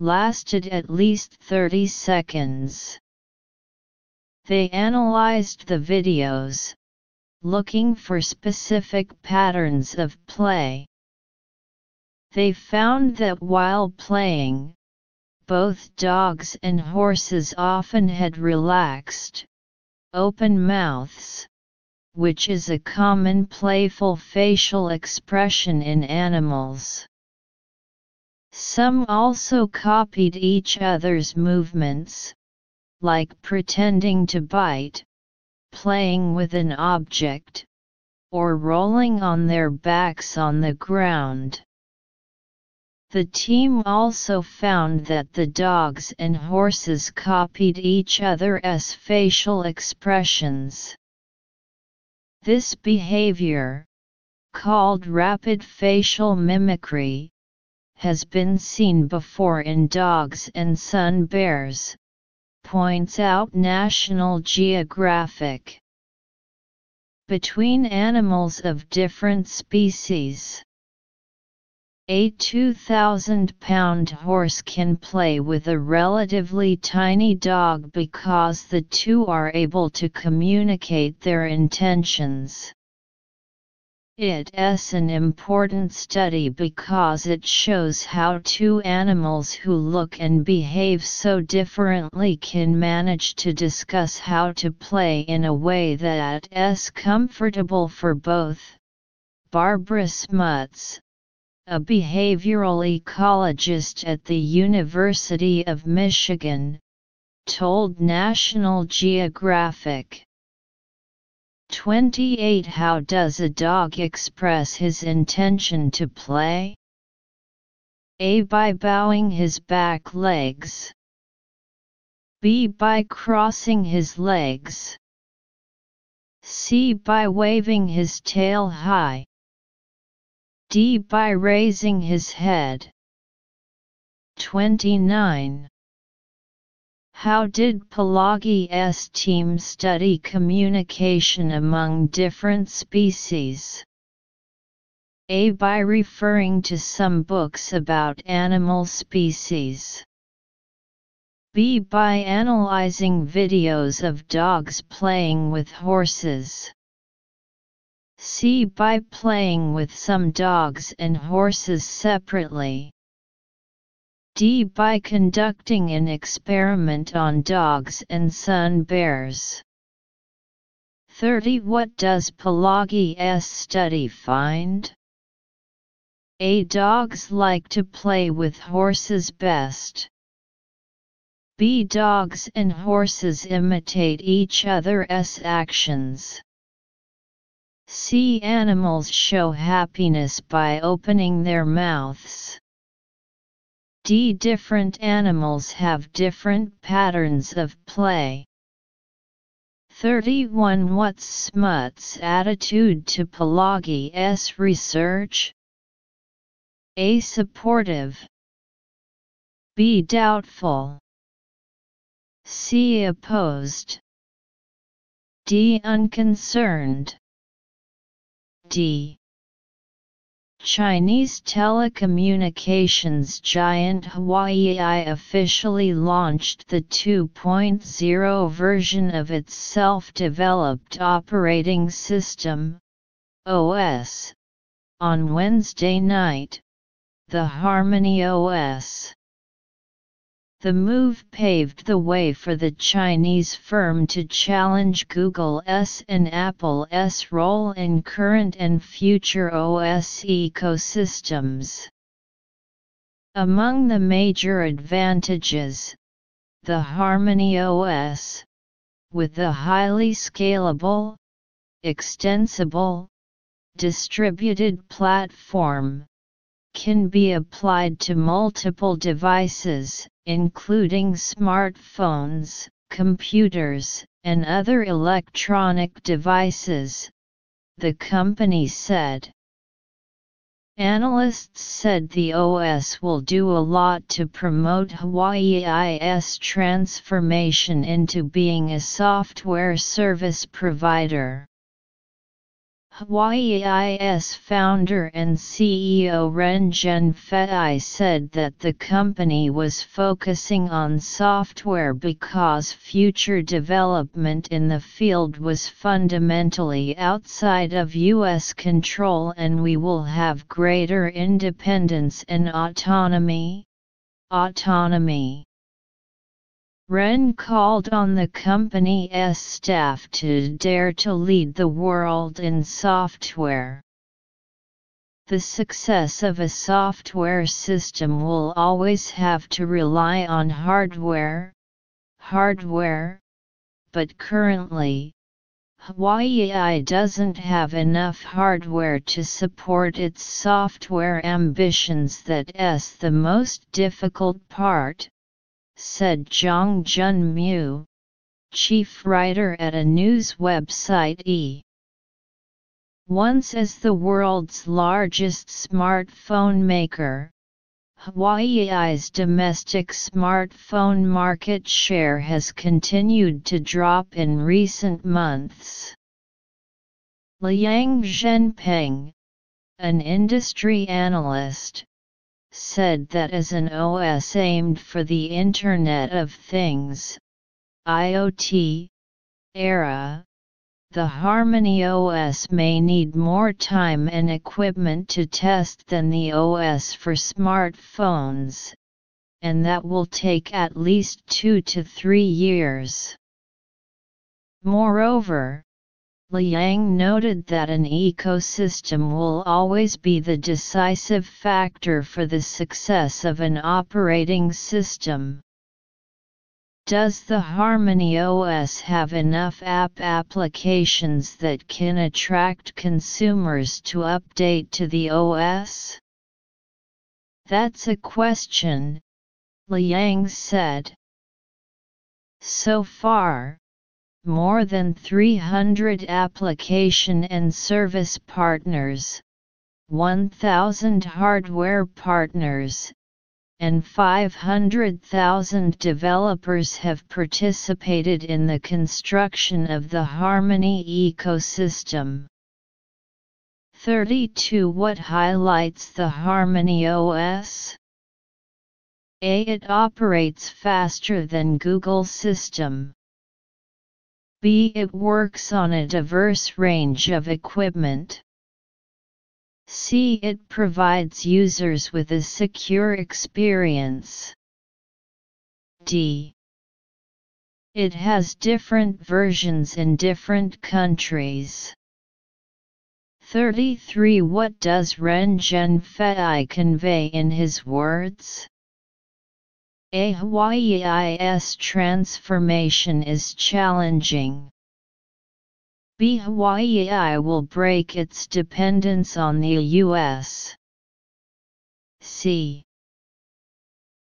lasted at least 30 seconds. They analyzed the videos, looking for specific patterns of play. They found that while playing, both dogs and horses often had relaxed, open mouths, which is a common playful facial expression in animals. Some also copied each other's movements, like pretending to bite, playing with an object, or rolling on their backs on the ground. The team also found that the dogs and horses copied each other's facial expressions. This behavior, called rapid facial mimicry, has been seen before in dogs and sun bears, points out National Geographic. Between animals of different species. A 2,000 pound horse can play with a relatively tiny dog because the two are able to communicate their intentions. It's an important study because it shows how two animals who look and behave so differently can manage to discuss how to play in a way that is comfortable for both. Barbara Smuts, a behavioral ecologist at the University of Michigan, told National Geographic. 28 How does a dog express his intention to play? A. By bowing his back legs. B. By crossing his legs. C. By waving his tail high. D. By raising his head. 29. How did Palagi's team study communication among different species? A. By referring to some books about animal species. B. By analyzing videos of dogs playing with horses. C. By playing with some dogs and horses separately. D. By conducting an experiment on dogs and sun bears. 30. What does Palagi's study find? A. Dogs like to play with horses best. B. Dogs and horses imitate each other's actions. C. Animals show happiness by opening their mouths. D. Different animals have different patterns of play. 31 What's Smuts' attitude to Palagi's research? A. Supportive. B. Doubtful. C. Opposed. D. Unconcerned. D. Chinese telecommunications giant Huawei officially launched the 2.0 version of its self-developed operating system, OS, on Wednesday night, the Harmony OS. The move paved the way for the Chinese firm to challenge Google's and Apple's role in current and future OS ecosystems. Among the major advantages, the Harmony OS, with a highly scalable, extensible, distributed platform, can be applied to multiple devices, including smartphones, computers, and other electronic devices, the company said. Analysts said the OS will do a lot to promote Huawei's transformation into being a software service provider. Huawei's founder and CEO Ren Zhengfei said that the company was focusing on software because future development in the field was fundamentally outside of U.S. control and we will have greater independence and autonomy. Autonomy Ren called on the company's staff to dare to lead the world in software. The success of a software system will always have to rely on hardware, hardware, but currently, Huawei doesn't have enough hardware to support its software ambitions that's the most difficult part said Zhang Junmu, chief writer at a news website E. Once as the world's largest smartphone maker, Huawei's domestic smartphone market share has continued to drop in recent months. Liang Zhenpeng, an industry analyst, said that as an OS aimed for the Internet of Things IoT, era, the Harmony OS may need more time and equipment to test than the OS for smartphones, and that will take at least two to three years. Moreover, Liang noted that an ecosystem will always be the decisive factor for the success of an operating system. Does the Harmony OS have enough app applications that can attract consumers to update to the OS? That's a question, Liang said. So far, more than 300 application and service partners, 1,000 hardware partners, and 500,000 developers have participated in the construction of the Harmony ecosystem. 32 What highlights the Harmony OS? A. It operates faster than Google system. B. It works on a diverse range of equipment. C. It provides users with a secure experience. D. It has different versions in different countries. 33 What does Ren Zhengfei convey in his words? A Huawei's transformation is challenging. B Huawei will break its dependence on the US. C.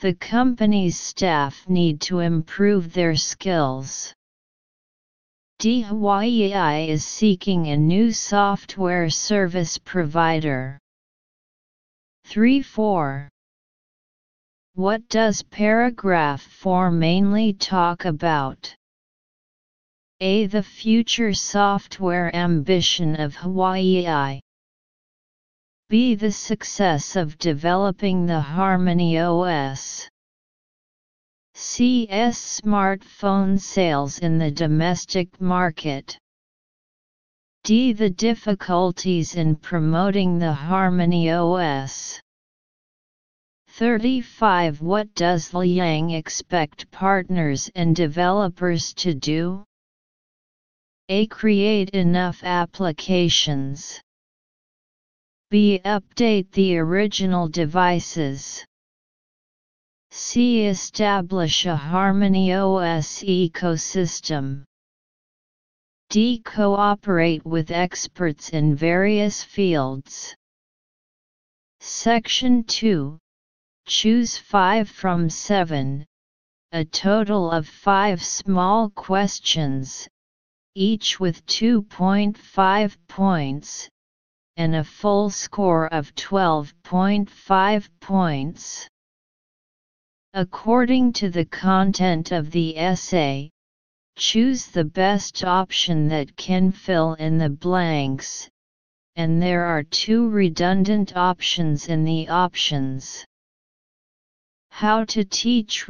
The company's staff need to improve their skills. D Huawei is seeking a new software service provider. 3 4 what does paragraph 4 mainly talk about? A. The future software ambition of Huawei. B. The success of developing the Harmony OS. C. S. Smartphone sales in the domestic market. D. The difficulties in promoting the Harmony OS. 35 What does Liang expect partners and developers to do? A. Create enough applications. B. Update the original devices. C. Establish a Harmony OS ecosystem. D. Cooperate with experts in various fields. Section 2 Choose 5 from 7, a total of 5 small questions, each with 2.5 points, and a full score of 12.5 points. According to the content of the essay, choose the best option that can fill in the blanks, and there are two redundant options in the options. How to teach